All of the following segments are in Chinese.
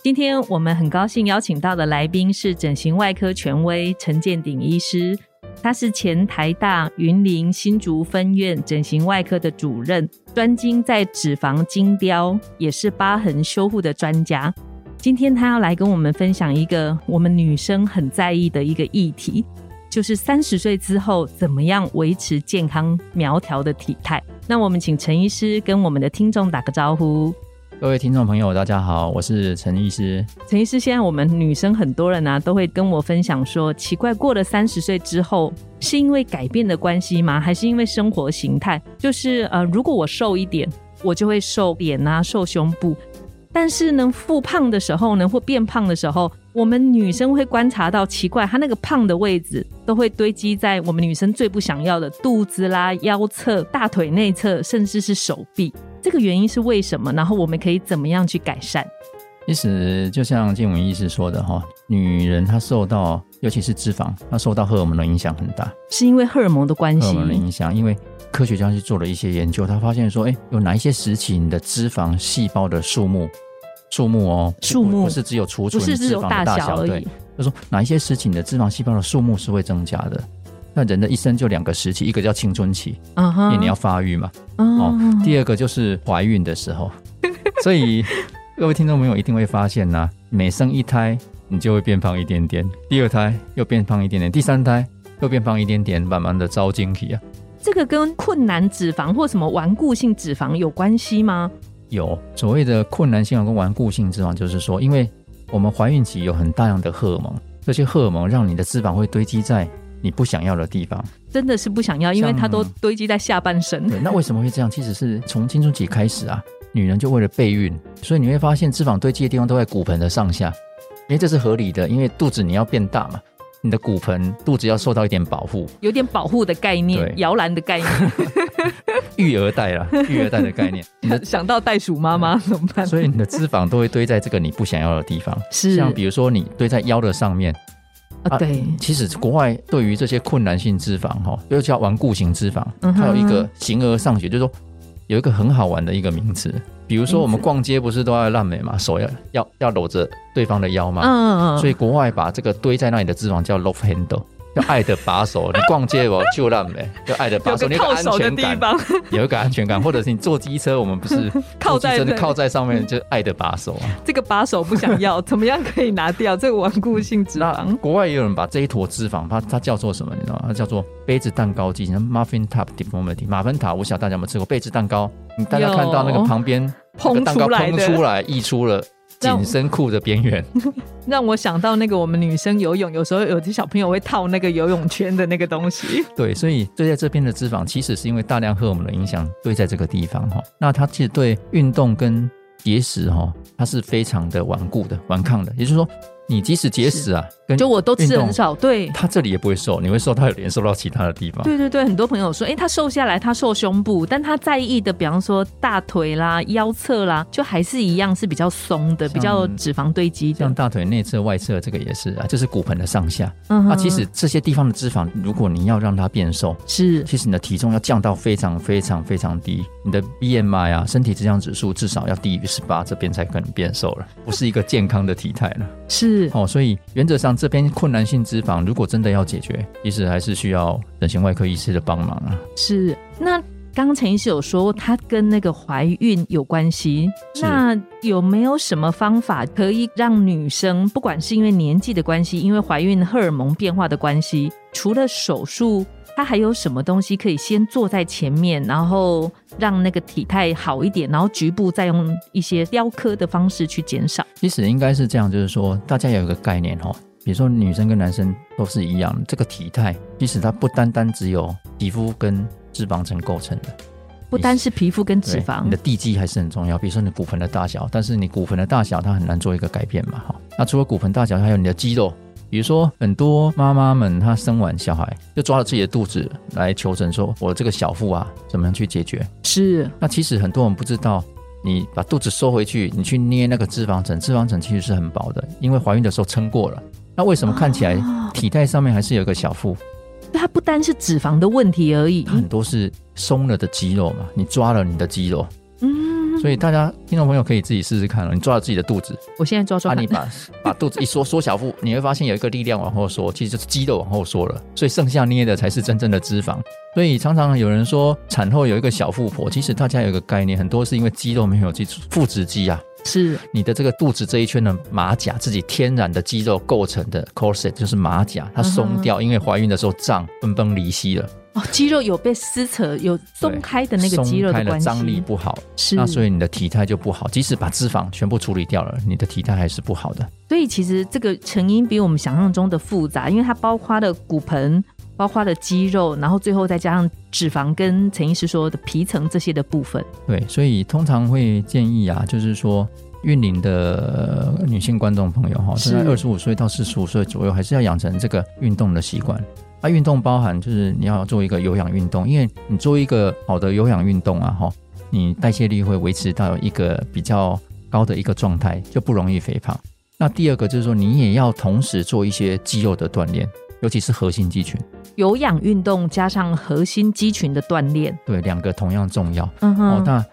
今天我们很高兴邀请到的来宾是整形外科权威陈建鼎医师，他是前台大云林新竹分院整形外科的主任，专精在脂肪精雕，也是疤痕修复的专家。今天他要来跟我们分享一个我们女生很在意的一个议题。就是三十岁之后怎么样维持健康苗条的体态？那我们请陈医师跟我们的听众打个招呼。各位听众朋友，大家好，我是陈医师。陈医师，现在我们女生很多人啊，都会跟我分享说，奇怪，过了三十岁之后，是因为改变的关系吗？还是因为生活形态？就是呃，如果我瘦一点，我就会瘦脸啊，瘦胸部。但是呢，复胖的时候呢，或变胖的时候，我们女生会观察到奇怪，她那个胖的位置都会堆积在我们女生最不想要的肚子啦、腰侧、大腿内侧，甚至是手臂。这个原因是为什么？然后我们可以怎么样去改善？其实就像金文医师说的哈，女人她受到，尤其是脂肪，她受到荷尔蒙的影响很大，是因为荷尔蒙的关系。荷尔蒙的影响，因为科学家去做了一些研究，他发现说，哎，有哪一些时期你的脂肪细胞的数目？数目哦，数目不是只有储存脂肪的大小而已。他说哪一些时期你的脂肪细胞的数目是会增加的？那人的一生就两个时期，一个叫青春期，因为你要发育嘛。哦，第二个就是怀孕的时候。所以各位听众朋友一定会发现呢，每生一胎你就会变胖一点点，第二胎又变胖一点点，第三胎又变胖一点点，慢慢的招精体啊。这个跟困难脂肪或什么顽固性脂肪有关系吗？有所谓的困难性跟顽固性脂肪，就是说，因为我们怀孕期有很大量的荷尔蒙，这些荷尔蒙让你的脂肪会堆积在你不想要的地方。真的是不想要，因为它都堆积在下半身。对，那为什么会这样？其实是从青春期开始啊，女人就为了备孕，所以你会发现脂肪堆积的地方都在骨盆的上下，因为这是合理的，因为肚子你要变大嘛。你的骨盆肚子要受到一点保护，有点保护的概念，摇篮的概念，育儿袋啦，育儿袋的概念。你的 想到袋鼠妈妈怎么办？所以你的脂肪都会堆在这个你不想要的地方，是像比如说你堆在腰的上面啊。对，其实国外对于这些困难性脂肪哈，又叫顽固型脂肪，它有一个形而上学，就是说有一个很好玩的一个名词。比如说，我们逛街不是都要烂美嘛？手要要要搂着对方的腰嘛？嗯嗯。所以国外把这个堆在那里的脂肪叫 love handle，叫爱的把手。你逛街哦，就烂美，就爱的把手，你有个安全感，有一个安全感，或者是你坐机车，我们不是 靠在靠在上面，就爱的把手啊。这个把手不想要，怎么样可以拿掉这个顽固性脂肪？国外也有人把这一坨脂肪，它它叫做什么？你知道吗？它叫做杯子蛋糕机，muffin top deformity。马芬塔，我想大家有没有吃过杯子蛋糕？你大家看到那个旁边。膨出来的，出来溢出了紧身裤的边缘，让我想到那个我们女生游泳，有时候有些小朋友会套那个游泳圈的那个东西。对，所以堆在这边的脂肪，其实是因为大量荷尔蒙的影响堆在这个地方哈。那它其实对运动跟节食哈，它是非常的顽固的、顽抗的，也就是说。你即使节食啊，就我都吃很少，对，他这里也不会瘦，你会瘦，他有连瘦到其他的地方。对对对，很多朋友说，哎，他瘦下来，他瘦胸部，但他在意的，比方说大腿啦、腰侧啦，就还是一样是比较松的，比较脂肪堆积的。像大腿内侧、外侧这个也是啊，就是骨盆的上下。嗯，那其实这些地方的脂肪，如果你要让它变瘦，是，其实你的体重要降到非常非常非常低，你的 BMI 啊，身体质量指数至少要低于十八，这边才可能变瘦了，不是一个健康的体态了。是，哦，所以。原则上，这边困难性脂肪如果真的要解决，其实还是需要整形外科医师的帮忙啊。是，那刚刚陈医师有说，它跟那个怀孕有关系。那有没有什么方法可以让女生，不管是因为年纪的关系，因为怀孕荷尔蒙变化的关系，除了手术，它还有什么东西可以先做在前面，然后让那个体态好一点，然后局部再用一些雕刻的方式去减少？其实应该是这样，就是说大家有一个概念哦，比如说女生跟男生都是一样，这个体态其实它不单单只有皮肤跟脂肪层构成的，不单是皮肤跟脂肪，你的地基还是很重要。比如说你骨盆的大小，但是你骨盆的大小它很难做一个改变嘛，哈。那除了骨盆大小，还有你的肌肉。比如说很多妈妈们她生完小孩就抓着自己的肚子来求诊，说我这个小腹啊怎么样去解决？是。那其实很多人不知道，你把肚子收回去，你去捏那个脂肪层，脂肪层其实是很薄的，因为怀孕的时候撑过了。那为什么看起来体态上面还是有个小腹？它不单是脂肪的问题而已，很多是松了的肌肉嘛，你抓了你的肌肉，嗯，所以大家听众朋友可以自己试试看了，你抓着自己的肚子，我现在抓抓，你把把肚子一缩缩小腹，你会发现有一个力量往后缩，其实就是肌肉往后缩了，所以剩下捏的才是真正的脂肪。所以常常有人说产后有一个小富婆，其实大家有一个概念，很多是因为肌肉没有记住腹直肌啊。是你的这个肚子这一圈的马甲，自己天然的肌肉构成的 corset，就是马甲，它松掉，因为怀孕的时候胀，分崩离析了。哦，肌肉有被撕扯，有松开的那个肌肉的关系，张力不好，是那所以你的体态就不好。即使把脂肪全部处理掉了，你的体态还是不好的。所以其实这个成因比我们想象中的复杂，因为它包括了骨盆。包括的肌肉，然后最后再加上脂肪跟陈医师说的皮层这些的部分。对，所以通常会建议啊，就是说孕龄的女性观众朋友哈，在二十五岁到四十五岁左右，还是要养成这个运动的习惯。那运动包含就是你要做一个有氧运动，因为你做一个好的有氧运动啊，哈，你代谢率会维持到一个比较高的一个状态，就不容易肥胖。那第二个就是说，你也要同时做一些肌肉的锻炼。尤其是核心肌群，有氧运动加上核心肌群的锻炼，对，两个同样重要。嗯哼，那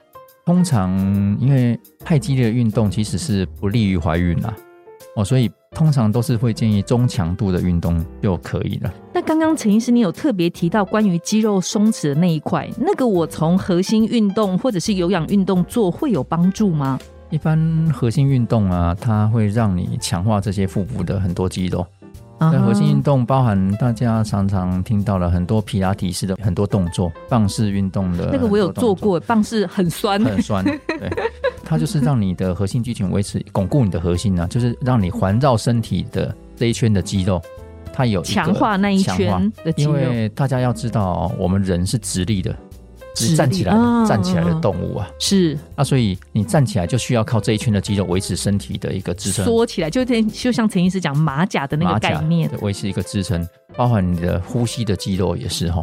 通常因为太激烈的运动其实是不利于怀孕啦，哦，所以通常都是会建议中强度的运动就可以了。那刚刚陈医师，你有特别提到关于肌肉松弛的那一块，那个我从核心运动或者是有氧运动做会有帮助吗？一般核心运动啊，它会让你强化这些腹部的很多肌肉。那核心运动包含大家常常听到了很多皮拉提式的很多动作，棒式运动的那个我有做过，棒式很酸，很酸。对，它就是让你的核心肌群维持巩固你的核心呢，就是让你环绕身体的这一圈的肌肉，它有强化那一圈的肌肉。因为大家要知道，我们人是直立的。是站起来站起来的动物啊，是。啊所以你站起来就需要靠这一圈的肌肉维持身体的一个支撑，缩起来就就像陈医师讲马甲的那个概念，维持一个支撑，包含你的呼吸的肌肉也是哈，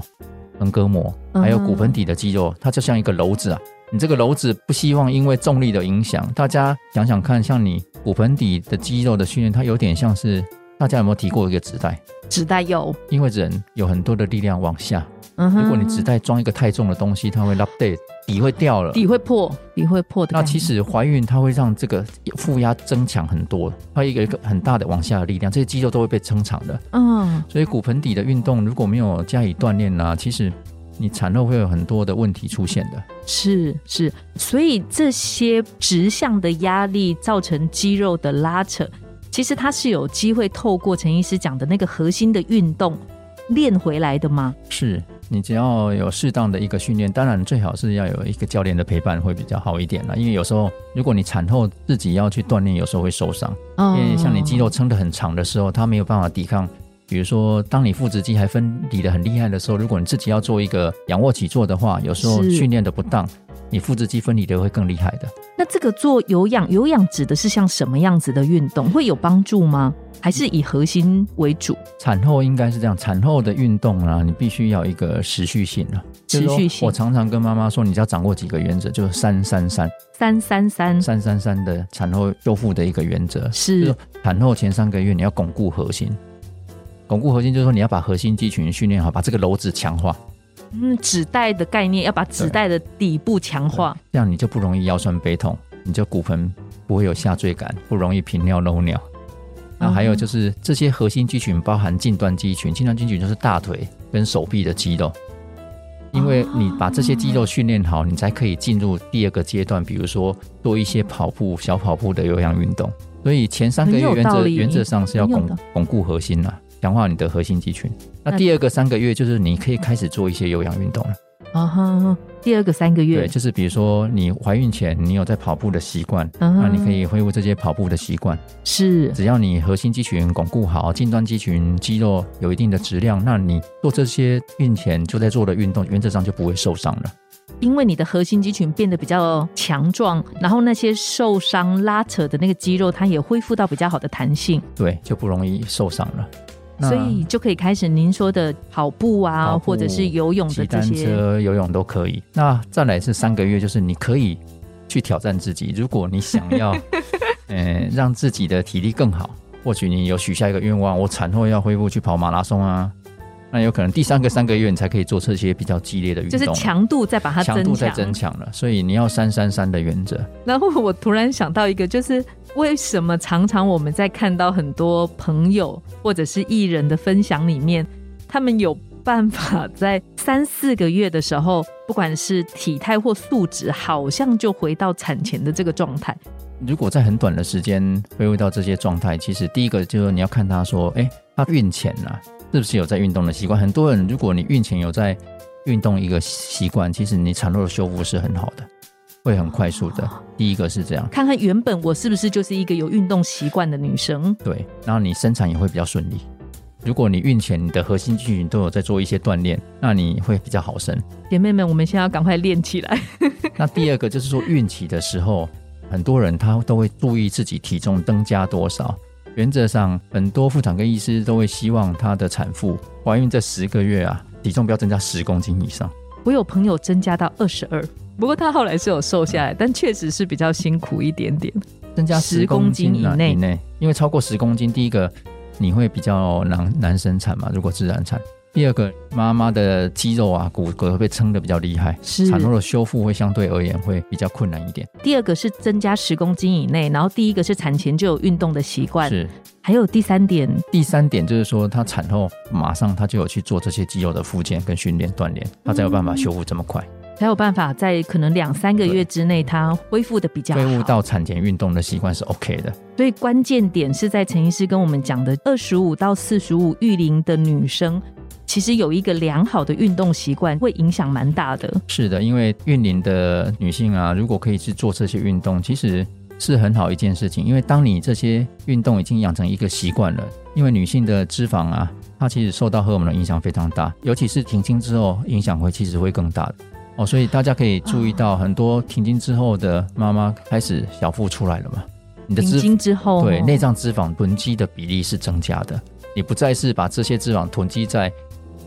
横膈膜还有骨盆底的肌肉，它就像一个篓子啊，你这个篓子不希望因为重力的影响，大家想想看，像你骨盆底的肌肉的训练，它有点像是大家有没有提过一个纸袋？纸袋有，因为人有很多的力量往下。如果你纸袋装一个太重的东西，它会拉底，底会掉了，底会破，底会破的。那其实怀孕它会让这个负压增强很多，它一个一个很大的往下的力量，这些肌肉都会被撑长的。嗯，所以骨盆底的运动如果没有加以锻炼呢，其实你产后会有很多的问题出现的。是是，所以这些直向的压力造成肌肉的拉扯，其实它是有机会透过陈医师讲的那个核心的运动练回来的吗？是。你只要有适当的一个训练，当然最好是要有一个教练的陪伴会比较好一点了。因为有时候如果你产后自己要去锻炼，有时候会受伤。因为像你肌肉撑得很长的时候，它没有办法抵抗。比如说，当你腹直肌还分离的很厉害的时候，如果你自己要做一个仰卧起坐的话，有时候训练的不当，你腹直肌分离的会更厉害的。那这个做有氧，有氧指的是像什么样子的运动会有帮助吗？还是以核心为主。产后应该是这样，产后的运动啊，你必须要一个持续性啊。持续性。我常常跟妈妈说，你只要掌握几个原则，就是三三三。三三三。三三三的产后修复的一个原则是：产后前三个月你要巩固核心，巩固核心就是说你要把核心肌群训练好，把这个篓子强化。嗯，纸袋的概念要把纸袋的底部强化，这样你就不容易腰酸背痛，你就骨盆不会有下坠感，不容易频尿漏尿。那还有就是这些核心肌群包含近端肌群，近端肌群就是大腿跟手臂的肌肉，因为你把这些肌肉训练好，你才可以进入第二个阶段，比如说做一些跑步、小跑步的有氧运动。所以前三个月原则原则上是要巩巩固核心了，强化你的核心肌群。那第二个三个月就是你可以开始做一些有氧运动了。啊哈，第二个三个月，对，就是比如说你怀孕前你有在跑步的习惯，那你可以恢复这些跑步的习惯。是，只要你核心肌群巩固好，近端肌群肌肉有一定的质量，那你做这些孕前就在做的运动，原则上就不会受伤了。因为你的核心肌群变得比较强壮，然后那些受伤拉扯的那个肌肉，它也恢复到比较好的弹性，对，就不容易受伤了。所以就可以开始您说的跑步啊，或者是游泳的这些，游泳都可以。那再来是三个月，就是你可以去挑战自己。如果你想要，呃，让自己的体力更好，或许你有许下一个愿望，我产后要恢复去跑马拉松啊。那有可能第三个三个月你才可以做这些比较激烈的运动，就是强度再把它强度再增强了。所以你要三三三的原则。然后我突然想到一个，就是为什么常常我们在看到很多朋友或者是艺人的分享里面，他们有办法在三四个月的时候，不管是体态或素质，好像就回到产前的这个状态。如果在很短的时间恢复到这些状态，其实第一个就是你要看他说，哎，他孕前呢。是不是有在运动的习惯？很多人，如果你孕前有在运动一个习惯，其实你产后的修复是很好的，会很快速的。第一个是这样，看看原本我是不是就是一个有运动习惯的女生。对，然后你生产也会比较顺利。如果你孕前你的核心肌群都有在做一些锻炼，那你会比较好生。姐妹们，我们现在要赶快练起来。那第二个就是说，孕期的时候，很多人他都会注意自己体重增加多少。原则上，很多妇产科医师都会希望她的产妇怀孕这十个月啊，体重不要增加十公斤以上。我有朋友增加到二十二，不过她后来是有瘦下来，但确实是比较辛苦一点点。增加十公斤以内，以内，因为超过十公斤，第一个你会比较难难生产嘛，如果自然产。第二个，妈妈的肌肉啊、骨骼会被撑得比较厉害，产后的修复会相对而言会比较困难一点。第二个是增加十公斤以内，然后第一个是产前就有运动的习惯，是。还有第三点，第三点就是说，她产后马上她就有去做这些肌肉的复健跟训练锻炼，她才有办法修复这么快，才有办法在可能两三个月之内，她恢复的比较恢复到产前运动的习惯是 OK 的。所以关键点是在陈医师跟我们讲的，二十五到四十五育龄的女生。其实有一个良好的运动习惯会影响蛮大的。是的，因为孕龄的女性啊，如果可以去做这些运动，其实是很好一件事情。因为当你这些运动已经养成一个习惯了，因为女性的脂肪啊，它其实受到荷尔蒙的影响非常大，尤其是停经之后，影响会其实会更大的哦。所以大家可以注意到，很多停经之后的妈妈开始小腹出来了嘛？你的停经之后，对内脏脂肪囤积的比例是增加的，你不再是把这些脂肪囤积在。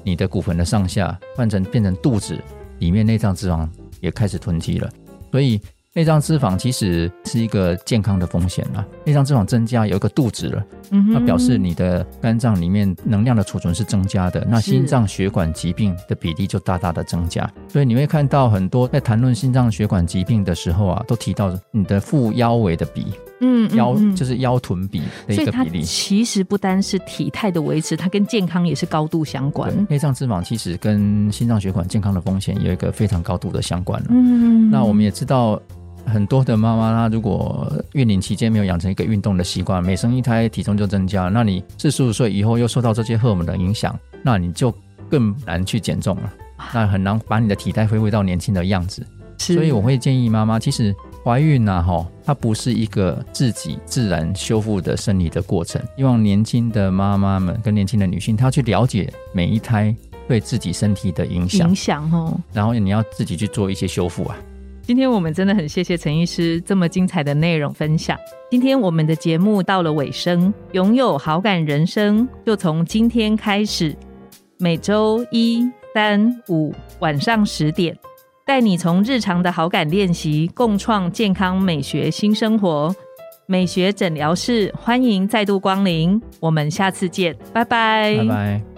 你的骨盆的上下换成变成肚子里面内脏脂肪也开始囤积了，所以内脏脂肪其实是一个健康的风险啊。内脏脂肪增加有一个肚子了，那表示你的肝脏里面能量的储存是增加的，那心脏血管疾病的比例就大大的增加。所以你会看到很多在谈论心脏血管疾病的时候啊，都提到你的腹腰围的比。嗯，腰就是腰臀比的一个比例。其实不单是体态的维持，它跟健康也是高度相关。内脏脂肪其实跟心脏血管健康的风险有一个非常高度的相关了。嗯，那我们也知道，很多的妈妈她如果孕龄期间没有养成一个运动的习惯，每生一胎体重就增加。那你四十五岁以后又受到这些荷尔蒙的影响，那你就更难去减重了。那很难把你的体态恢复到年轻的样子。所以我会建议妈妈，其实。怀孕呐，哈，它不是一个自己自然修复的生理的过程。希望年轻的妈妈们跟年轻的女性，她去了解每一胎对自己身体的影响，影响哦。然后你要自己去做一些修复啊。今天我们真的很谢谢陈医师这么精彩的内容分享。今天我们的节目到了尾声，拥有好感人生就从今天开始，每周一、三、五晚上十点。带你从日常的好感练习，共创健康美学新生活。美学诊疗室欢迎再度光临，我们下次见，拜拜，拜拜。